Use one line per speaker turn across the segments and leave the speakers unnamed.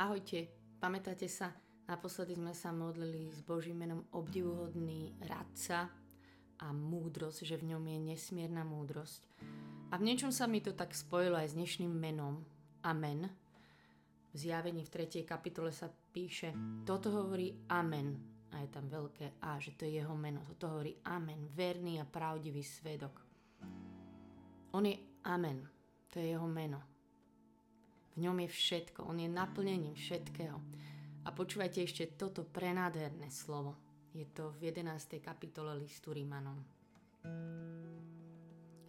Ahojte, pamätáte sa, naposledy sme sa modlili s Božím menom obdivuhodný radca a múdrosť, že v ňom je nesmierna múdrosť. A v niečom sa mi to tak spojilo aj s dnešným menom Amen. V zjavení v 3. kapitole sa píše, toto hovorí Amen. A je tam veľké A, že to je jeho meno. Toto hovorí Amen, verný a pravdivý svedok. On je Amen, to je jeho meno. V ňom je všetko, on je naplnením všetkého. A počúvajte ešte toto prenádherné slovo. Je to v 11. kapitole listu Rímanom.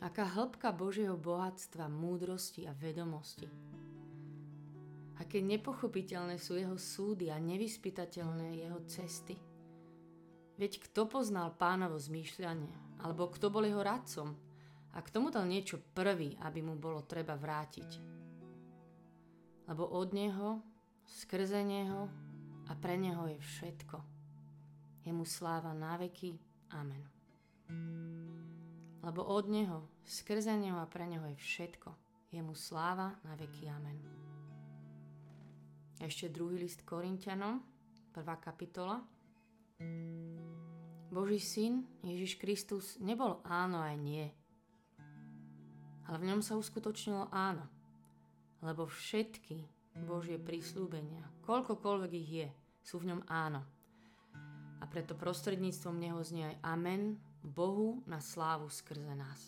Aká hĺbka Božieho bohatstva, múdrosti a vedomosti. Aké nepochopiteľné sú jeho súdy a nevyspytateľné jeho cesty. Veď kto poznal pánovo zmýšľanie, alebo kto bol jeho radcom, a k tomu dal niečo prvý, aby mu bolo treba vrátiť lebo od Neho, skrze Neho a pre Neho je všetko. Je mu sláva na veky. Amen. Lebo od Neho, skrze Neho a pre Neho je všetko. Je mu sláva na veky. Amen. Ešte druhý list Korintianom, prvá kapitola. Boží syn, Ježiš Kristus, nebol áno aj nie. Ale v ňom sa uskutočnilo áno lebo všetky Božie prísľúbenia, koľkokoľvek ich je, sú v ňom áno. A preto prostredníctvom Neho znie aj Amen Bohu na slávu skrze nás.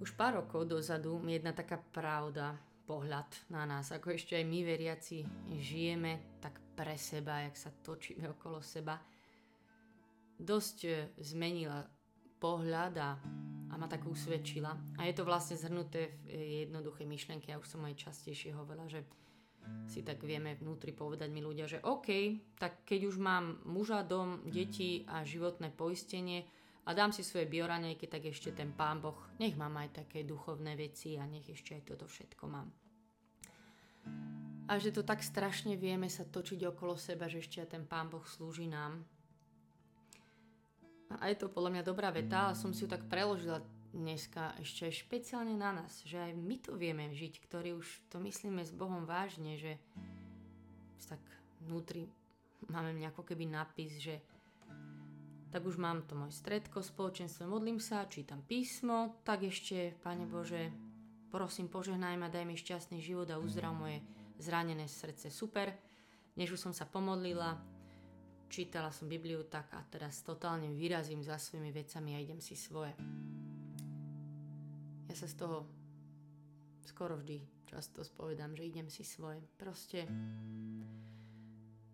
Už pár rokov dozadu mi jedna taká pravda, pohľad na nás, ako ešte aj my veriaci žijeme tak pre seba, jak sa točíme okolo seba, dosť eh, zmenila pohľad a a ma tak usvedčila. A je to vlastne zhrnuté v jednoduché myšlenke, ja už som aj častejšie hovorila, že si tak vieme vnútri povedať mi ľudia, že OK, tak keď už mám muža, dom, deti a životné poistenie a dám si svoje bioranejky, tak ešte ten pán Boh, nech mám aj také duchovné veci a nech ešte aj toto všetko mám. A že to tak strašne vieme sa točiť okolo seba, že ešte aj ten pán Boh slúži nám a je to podľa mňa dobrá veta, ale som si ju tak preložila dneska ešte špeciálne na nás, že aj my to vieme žiť, ktorí už to myslíme s Bohom vážne, že tak vnútri máme ako keby nápis, že tak už mám to môj stredko, spoločenstvo, modlím sa, čítam písmo, tak ešte, Pane Bože, prosím, požehnaj ma, daj mi šťastný život a uzdrav moje zranené srdce. Super, než už som sa pomodlila, čítala som Bibliu tak a teraz totálne vyrazím za svojimi vecami a idem si svoje. Ja sa z toho skoro vždy často spovedám, že idem si svoje. Proste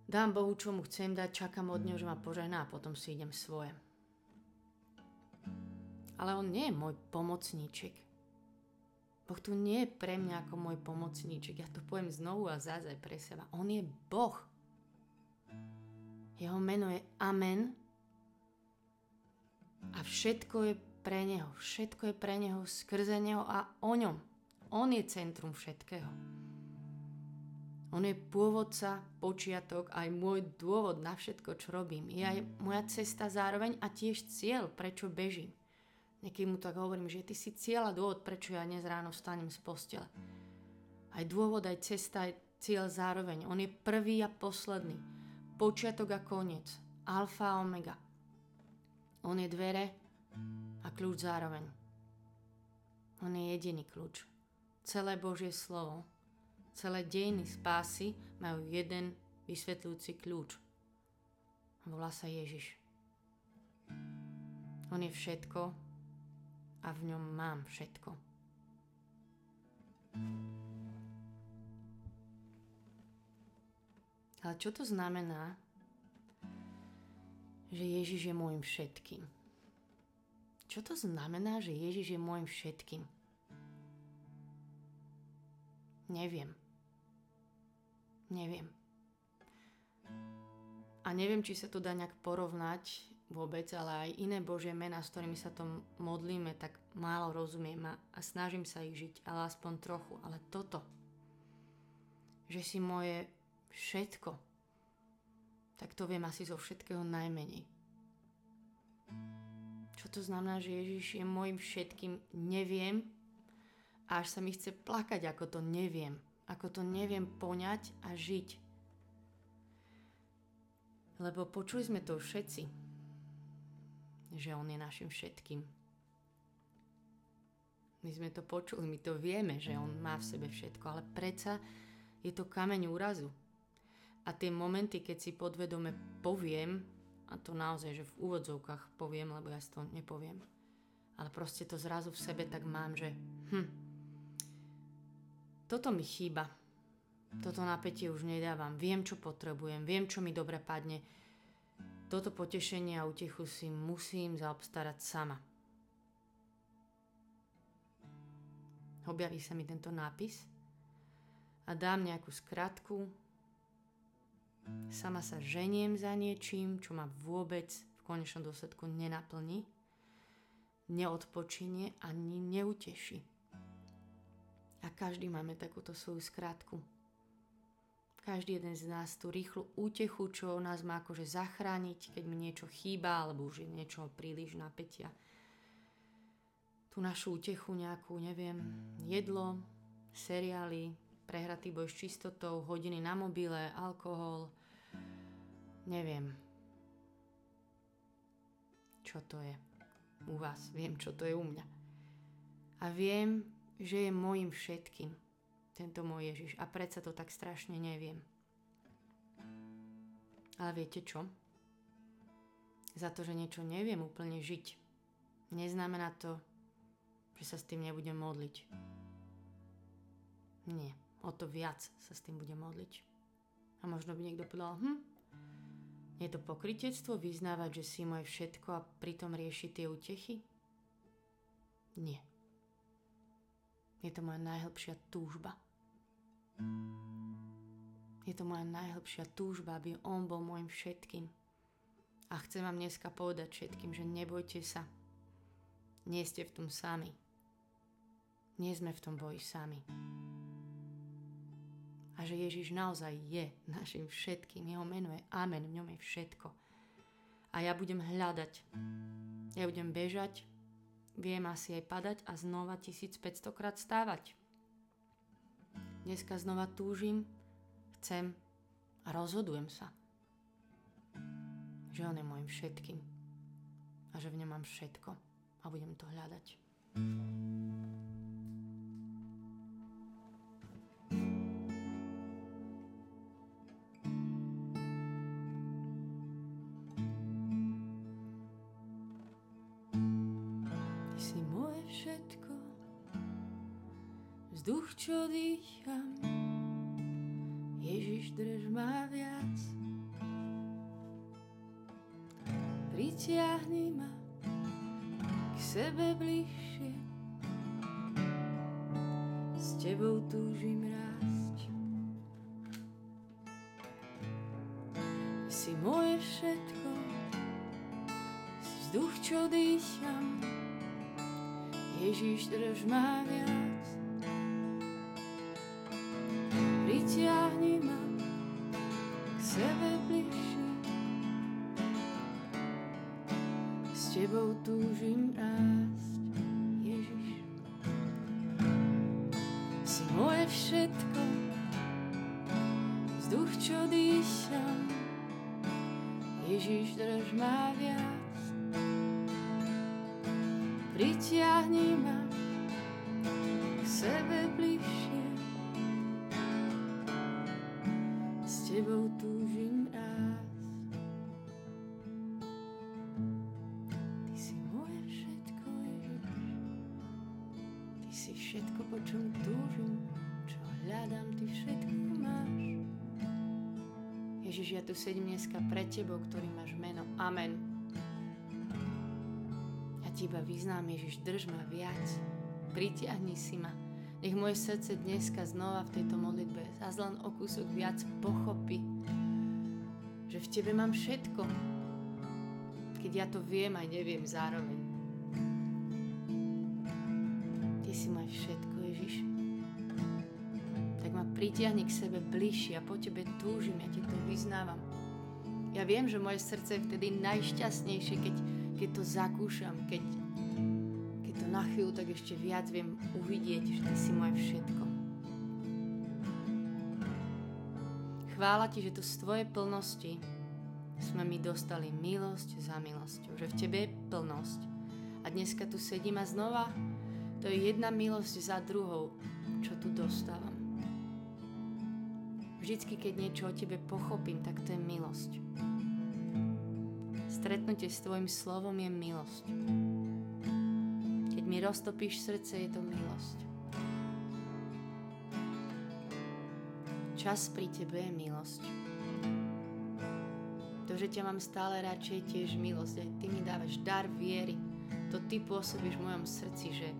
dám Bohu, čo mu chcem dať, čakám od neho, že ma požehná a potom si idem svoje. Ale on nie je môj pomocníček. Boh tu nie je pre mňa ako môj pomocníček. Ja to poviem znovu a zázaj pre seba. On je Boh. Jeho meno je Amen a všetko je pre Neho. Všetko je pre Neho, skrze Neho a o ňom. On je centrum všetkého. On je pôvodca, počiatok, aj môj dôvod na všetko, čo robím. Je aj moja cesta zároveň a tiež cieľ, prečo bežím. Niekedy mu tak hovorím, že ty si cieľ a dôvod, prečo ja dnes ráno vstanem z postele. Aj dôvod, aj cesta, aj cieľ zároveň. On je prvý a posledný počiatok a koniec, alfa a omega. On je dvere a kľúč zároveň. On je jediný kľúč. Celé Božie slovo, celé dejiny spásy majú jeden vysvetľujúci kľúč. Volá sa Ježiš. On je všetko a v ňom mám všetko. Ale čo to znamená, že Ježiš je môjim všetkým? Čo to znamená, že Ježiš je môjim všetkým? Neviem. Neviem. A neviem, či sa to dá nejak porovnať vôbec, ale aj iné Božie mená, s ktorými sa to modlíme, tak málo rozumiem a, a snažím sa ich žiť, ale aspoň trochu. Ale toto, že si moje všetko, tak to viem asi zo všetkého najmenej. Čo to znamená, že Ježiš je môjim všetkým, neviem. A až sa mi chce plakať, ako to neviem. Ako to neviem poňať a žiť. Lebo počuli sme to všetci, že On je našim všetkým. My sme to počuli, my to vieme, že On má v sebe všetko, ale predsa je to kameň úrazu. A tie momenty, keď si podvedome poviem, a to naozaj, že v úvodzovkách poviem, lebo ja si to nepoviem, ale proste to zrazu v sebe tak mám, že hm, toto mi chýba, toto napätie už nedávam. Viem, čo potrebujem. Viem, čo mi dobre padne. Toto potešenie a utechu si musím zaobstarať sama. Objaví sa mi tento nápis a dám nejakú skratku. Sama sa ženiem za niečím, čo ma vôbec v konečnom dôsledku nenaplní, neodpočinie ani neuteší. A každý máme takúto svoju skratku každý jeden z nás tú rýchlu útechu, čo nás má akože zachrániť, keď mi niečo chýba, alebo už je niečo príliš napätia. Tú našu útechu nejakú, neviem, jedlo, seriály, prehratý boj s čistotou, hodiny na mobile, alkohol, neviem. Čo to je u vás? Viem, čo to je u mňa. A viem, že je môjim všetkým tento môj Ježiš. A predsa to tak strašne neviem. Ale viete čo? Za to, že niečo neviem úplne žiť, neznamená to, že sa s tým nebudem modliť. Nie, o to viac sa s tým budem modliť. A možno by niekto povedal, hm, je to pokritectvo vyznávať, že si moje všetko a pritom riešiť tie útechy? Nie. Je to moja najhlbšia túžba. Je to moja najhlbšia túžba, aby On bol môjim všetkým. A chcem vám dneska povedať všetkým, že nebojte sa. Nie ste v tom sami. Nie sme v tom boji sami. A že Ježiš naozaj je našim všetkým. Jeho meno je Amen, v ňom je všetko. A ja budem hľadať. Ja budem bežať, Viem asi aj padať a znova 1500 krát stávať. Dneska znova túžim, chcem a rozhodujem sa, že on je môjim všetkým a že v ňom mám všetko a budem to hľadať. Vzduch, čo dýcham, Ježiš, drž ma viac. Pritiahni ma k sebe bližšie, s tebou túžim rásť. Si moje všetko, vzduch, čo dýcham, Ježiš, drž ma viac. Pritiahni ma k sebe bližšie. tebou túžim rásť. Ty si moje všetko, Ježiš. Ty si všetko, po čom túžim, čo hľadám, ty všetko máš. Ježiš, ja tu sedím dneska pred tebou, ktorý máš meno. Amen. Ti iba vyznám, Ježiš, drž ma viac. Pritiahni si ma nech moje srdce dneska znova v tejto modlitbe zás len o kúsok viac pochopí, že v Tebe mám všetko, keď ja to viem aj neviem zároveň. Ty si moje všetko, Ježiš. Tak ma pritiahni k sebe bližšie a po Tebe túžim, ja Ti to vyznávam. Ja viem, že moje srdce je vtedy najšťastnejšie, keď, keď to zakúšam, keď, keď to na chvíľu tak ešte viac viem uvidieť, že Ty si moje všetko. Chvála Ti, že tu z Tvojej plnosti sme my dostali milosť za milosťou, že v Tebe je plnosť. A dneska tu sedím a znova to je jedna milosť za druhou, čo tu dostávam. Vždycky, keď niečo o Tebe pochopím, tak to je milosť. Stretnutie s Tvojim slovom je milosť. Keď mi roztopíš srdce, je to milosť. Čas pri Tebe je milosť. To, že ťa mám stále radšej, tiež milosť. Aj ty mi dávaš dar viery. To ty pôsobíš v mojom srdci, že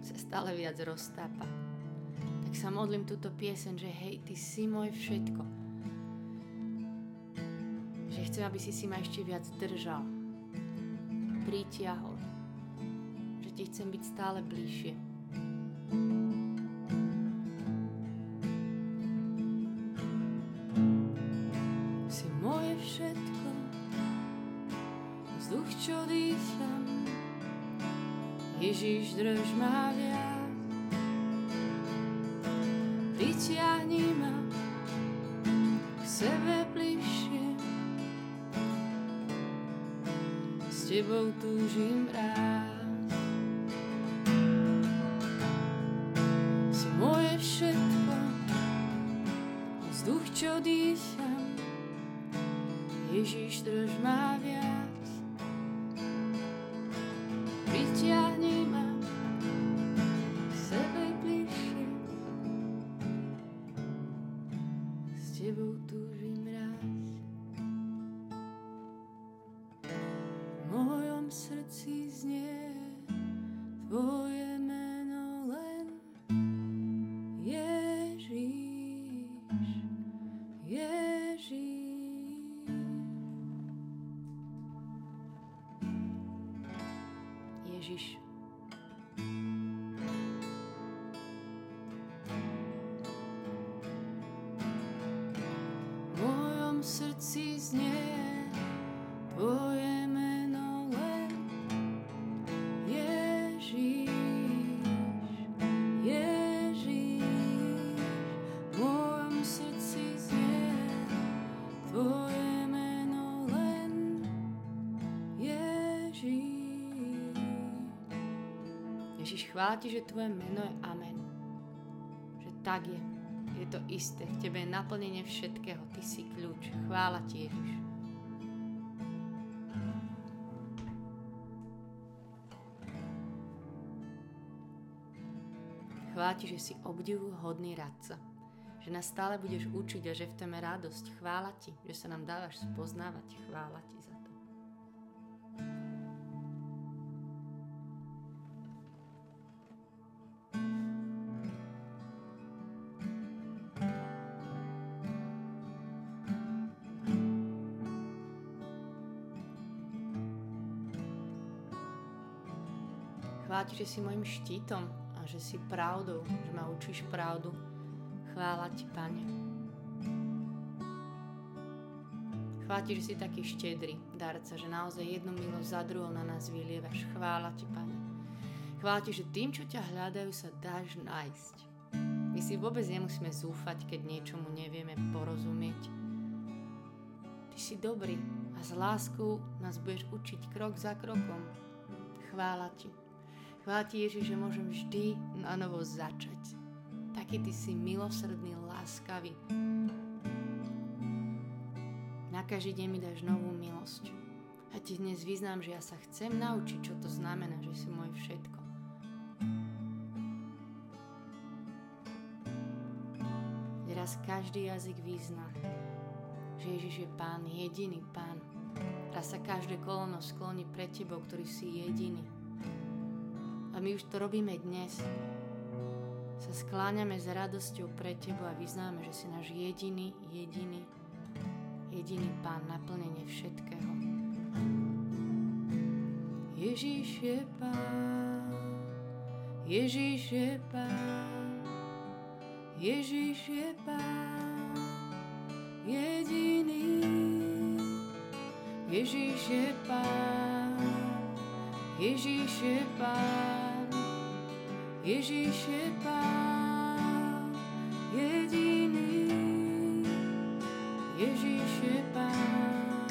sa stále viac roztápa. Tak sa modlím túto piesen, že hej, ty si môj všetko. Chcem, aby si si ma ešte viac držal. Pritiahol. Že ti chcem byť stále bližšie. Ježiš, drž ma viac. Vyťahni ma k sebe tebou túžim rád. Si moje všetko, vzduch, čo dýcham. Ježiš, drž ma viac. Chvála Ti, že Tvoje meno je Amen. Že tak je. Je to isté. V Tebe je naplnenie všetkého. Ty si kľúč. Chvála Ti, Ježiš. Chvála Ti, že si obdivu hodný radca. Že nás stále budeš učiť a že v je radosť. Chvála Ti, že sa nám dávaš spoznávať. Chvála Ti za to. Chvála Ti, že si môjim štítom a že si pravdou, že ma učíš pravdu. Chvála Ti, Pane. Chvála Ti, že si taký štedrý darca, že naozaj jednu milosť za druhou na nás vylievaš. Chvála Ti, Pane. Chvála Ti, že tým, čo ťa hľadajú, sa dáš nájsť. My si vôbec nemusíme zúfať, keď niečomu nevieme porozumieť. Ty si dobrý a s láskou nás budeš učiť krok za krokom. Chvála Ti. Chvála Ti, Ježiš, že môžem vždy na novo začať. Taký Ty si milosrdný, láskavý. Na každý deň mi dáš novú milosť. A Ti dnes vyznám, že ja sa chcem naučiť, čo to znamená, že si môj všetko. Teraz každý jazyk vyzná, že Ježiš je Pán, jediný Pán. Raz sa každé kolono skloní pred Tebou, ktorý si jediný. A my už to robíme dnes. Sa skláňame s radosťou pred Tebou a vyznáme, že si náš jediný, jediný, jediný Pán, naplnenie všetkého. Ježíš je Pán, Ježíš je Pán, Ježíš je Pán, jediný. Ježíš je Pán, Ježíš je Pán, Ježiš je Pán, jediný. Ježiš je Pán,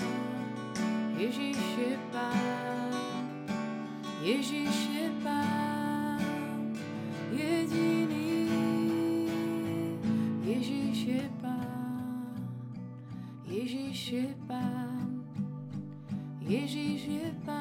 Ježiš je Pán, Ježiš je Pán, jediný. Ježiš je Pán, Ježiš je Pán, Ježiš je Pán.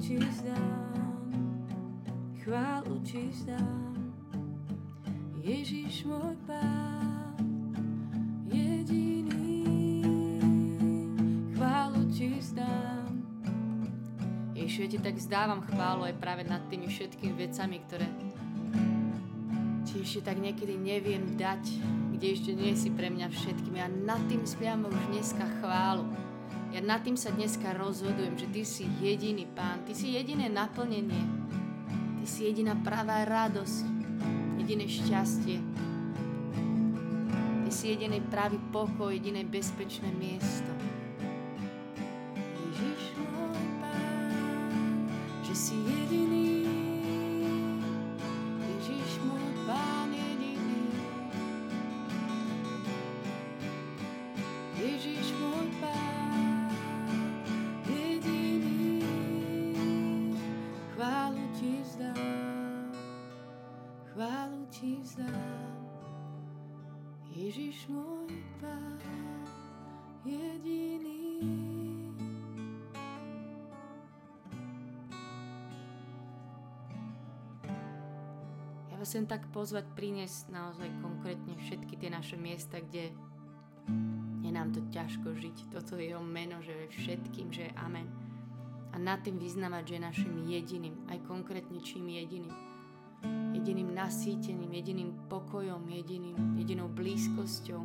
ti vzdám, chválu ti vzdám, Ježiš môj Pán, jediný. Chválu ti vzdám. Ježiš, ja ti tak vzdávam chválu aj práve nad tými všetkými vecami, ktoré ti ešte tak niekedy neviem dať, kde ešte nie si pre mňa všetkým. Ja nad tým spiam už dneska chválu. Ja nad tým sa dneska rozhodujem, že Ty si jediný Pán, Ty si jediné naplnenie, Ty si jediná pravá radosť, jediné šťastie. Ty si jediný pravý pokoj, jediné bezpečné miesto. Ježiš môj Pán, že si jediný Ježiš môj Pán, jediný. Ja vás chcem tak pozvať priniesť naozaj konkrétne všetky tie naše miesta, kde je nám to ťažko žiť. Toto je jeho meno, že je všetkým, že je amen. A nad tým vyznávať, že je našim jediným, aj konkrétne čím jediným jediným nasýtením, jediným pokojom, jediným, jedinou blízkosťou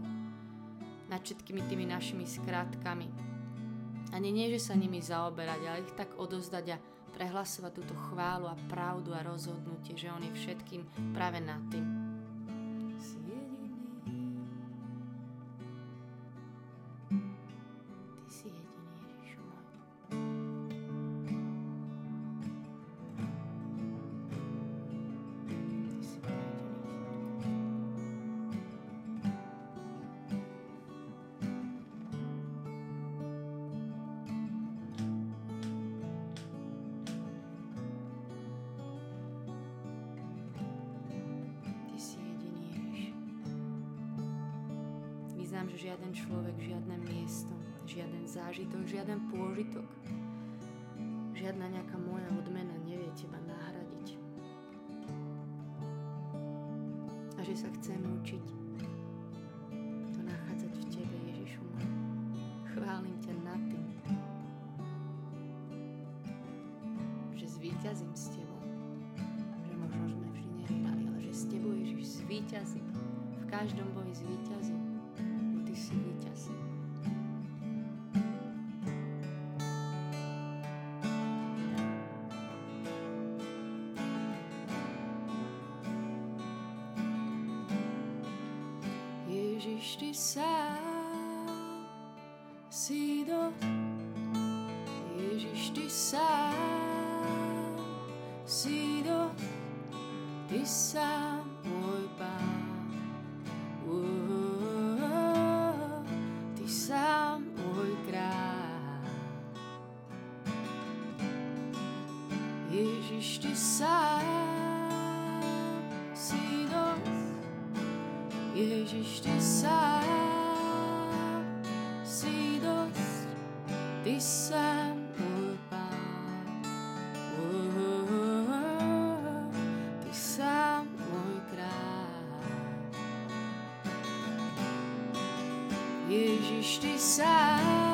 nad všetkými tými našimi skratkami. A nie, nie, že sa nimi zaoberať, ale ich tak odozdať a prehlasovať túto chválu a pravdu a rozhodnutie, že on je všetkým práve nad tým. Každom boji zvíťazím. Ježiš, ty sám si do Ježiš, ty sám si do ty sám Ježiš, ty sám Ježiš, ty sám si dosť, ty sám môj pán. ty sám môj kráľ. Ježiš, Ty sám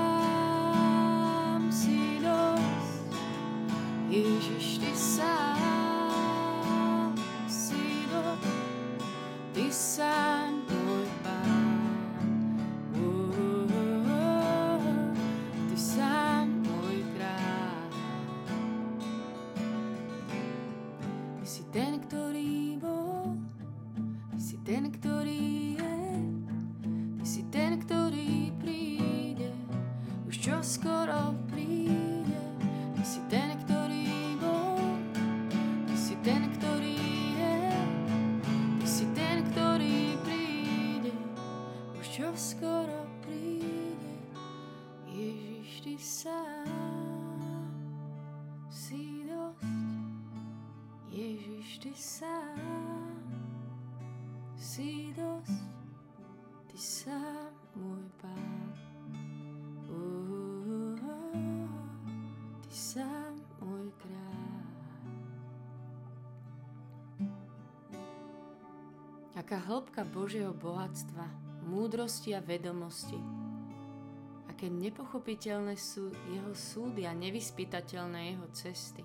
ten, ktorý je, Ty si ten, ktorý príde, už čo skoro príde. Ty si ten, ktorý bol, Ty si ten, ktorý je, Ty si ten, ktorý príde, už čo skoro príde. Ježiš, Ty sám si dosť. Ježiš, Ty sám si dosť. Ty sám môj Pán. Uh, uh, uh, ty sám môj kráľ. Aká hĺbka Božieho bohatstva, múdrosti a vedomosti. Aké nepochopiteľné sú jeho súdy a nevyspytateľné jeho cesty.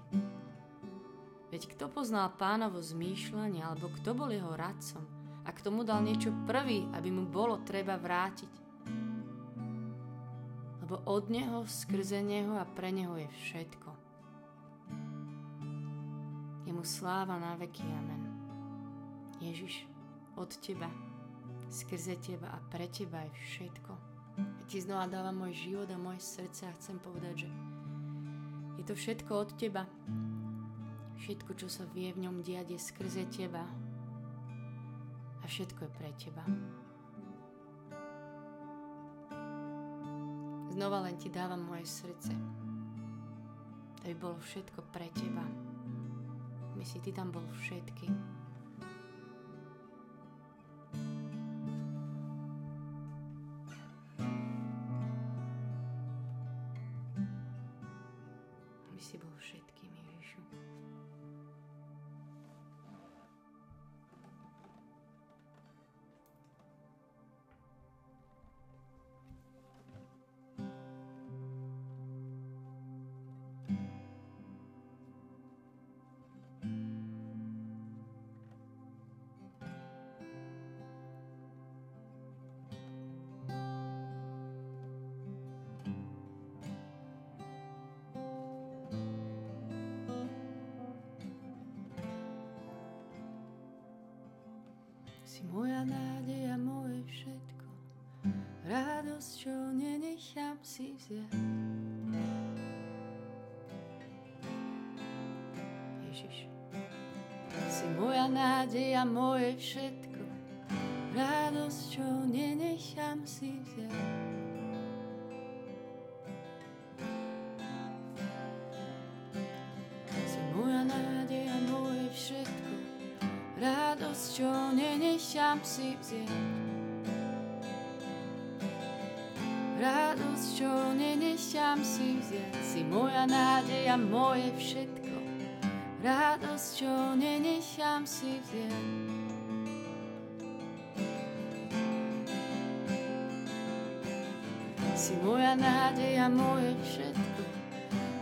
Veď kto poznal pánovo zmýšľanie, alebo kto bol jeho radcom, a k tomu dal niečo prvý, aby mu bolo treba vrátiť. Lebo od neho, skrze neho a pre neho je všetko. Je mu sláva na veky, amen. Ježiš, od teba, skrze teba a pre teba je všetko. Ja ti znova dávam môj život a moje srdce a chcem povedať, že je to všetko od teba. Všetko, čo sa vie v ňom diať, je skrze teba a všetko je pre teba. Znova len ti dávam moje srdce, aby bolo všetko pre teba. My si ty tam bol všetky. Si moja nádej a moje všetko, radosť, čo nenechám si vziať. Ježiš. Si moja nádej a moje všetko, radosť, čo nenechám si vziať. Nenechám si vziať. Radosť, čo nenechám si vziať, si moja nádej a moje všetko. Radosť, čo nenechám si vziať. Si moja nádej a moje všetko.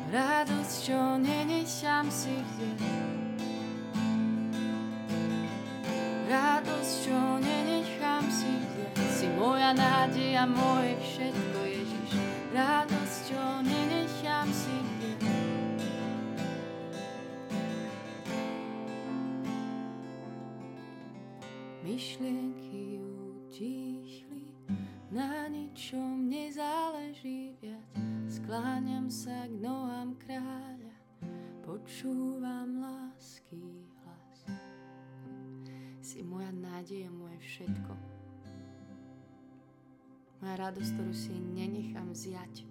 Radosť, čo nenechám si vziať. Si moja nádej a moje všetko, Ježiš. Radosť, čo nenechám si vziať. Myšlienky utichli, na ničom nezáleží viac. Skláňam sa k nohám kráľa, počúvam lásky hlas si moja nádej moje všetko. Moja radosť, ktorú si nenechám vziať.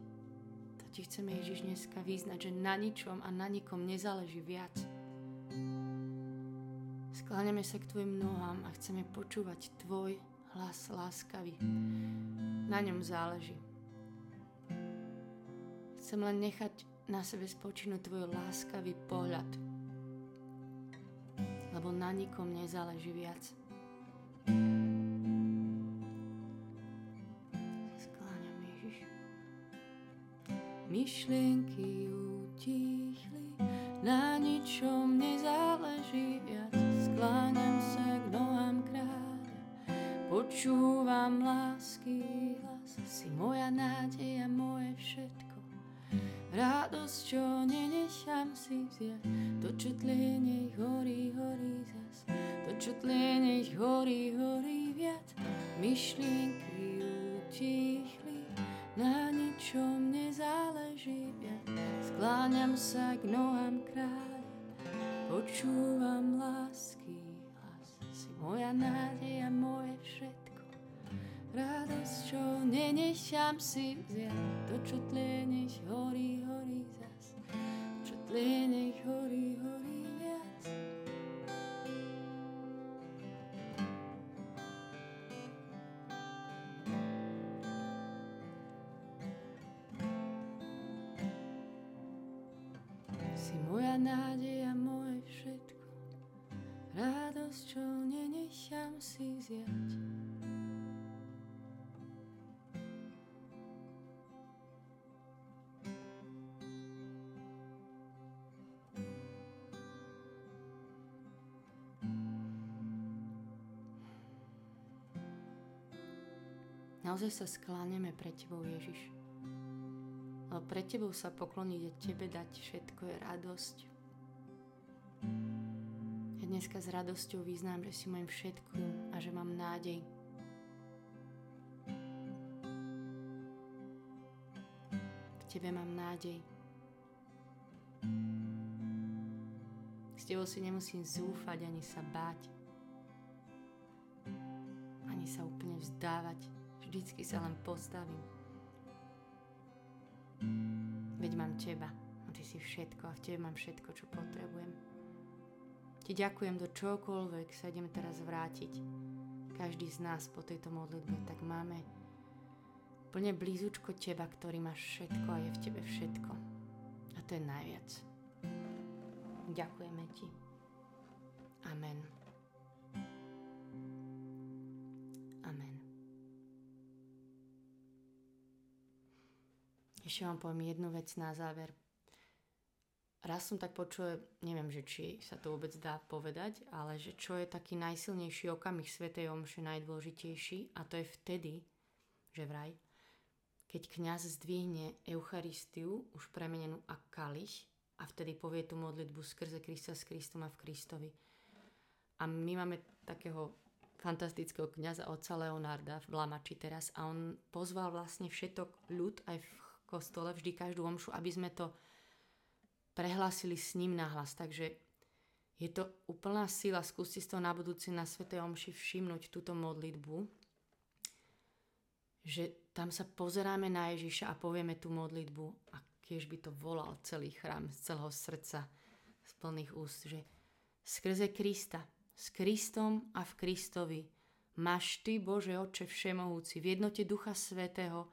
To ti chceme Ježiš dneska vyznať, že na ničom a na nikom nezáleží viac. Skláňame sa k tvojim nohám a chceme počúvať tvoj hlas láskavý. Na ňom záleží. Chcem len nechať na sebe spočinúť tvoj láskavý pohľad, lebo na nikom nezáleží viac. Myšlienky utichli, na ničom nezáleží viac. Skláňam sa k nohám kráľa, počúvam lásky hlas, si moja nádej a moje všetko. Radosťou nenechám si vziať, to čo tlie, nech horí, horí zas, to čo tlie, horí, horí viac. Myšlienky utichli, na ničom nezáleží viac. Skláňam sa k nohám kráľa, počúvam lásky hlas. Si moja nádej a moje všetko. Radosťou nenechám si vziať to, čo tlie, nech horí, horí zas. Čo tlie, nech horí, horí Naozaj sa skláňame pred Tebou, Ježiš. Ale pred Tebou sa pokloniť a Tebe dať všetko je radosť, ja dneska s radosťou význam, že si môjim všetkým a že mám nádej. V Tebe mám nádej. S Tebou si nemusím zúfať ani sa báť. Ani sa úplne vzdávať. Vždycky sa len postavím. Veď mám Teba. A Ty si všetko a v Tebe mám všetko, čo potrebujem. Ti ďakujem do čokoľvek sa ideme teraz vrátiť. Každý z nás po tejto modlitbe, tak máme plne blízučko Teba, ktorý máš všetko a je v Tebe všetko. A to je najviac. Ďakujeme Ti. Amen. Ešte vám poviem jednu vec na záver raz som tak počul, neviem, že či sa to vôbec dá povedať, ale že čo je taký najsilnejší okamih Svetej Omše, najdôležitejší, a to je vtedy, že vraj, keď kňaz zdvihne Eucharistiu, už premenenú a kalich, a vtedy povie tú modlitbu skrze Krista s Kristom a v Kristovi. A my máme takého fantastického kňaza otca Leonarda v Blamači teraz a on pozval vlastne všetok ľud aj v kostole, vždy každú omšu, aby sme to prehlásili s ním nahlas. Takže je to úplná sila, skúste si to na budúci na Svetej Omši všimnúť túto modlitbu, že tam sa pozeráme na Ježiša a povieme tú modlitbu a kiež by to volal celý chrám z celého srdca, z plných úst, že skrze Krista, s Kristom a v Kristovi máš Ty, Bože Oče Všemohúci, v jednote Ducha Svetého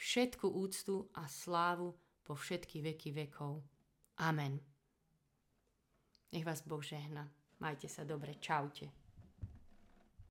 všetku úctu a slávu po všetky veky vekov. Amen. Nech vás Boh žehna. Majte sa dobre. Čaute.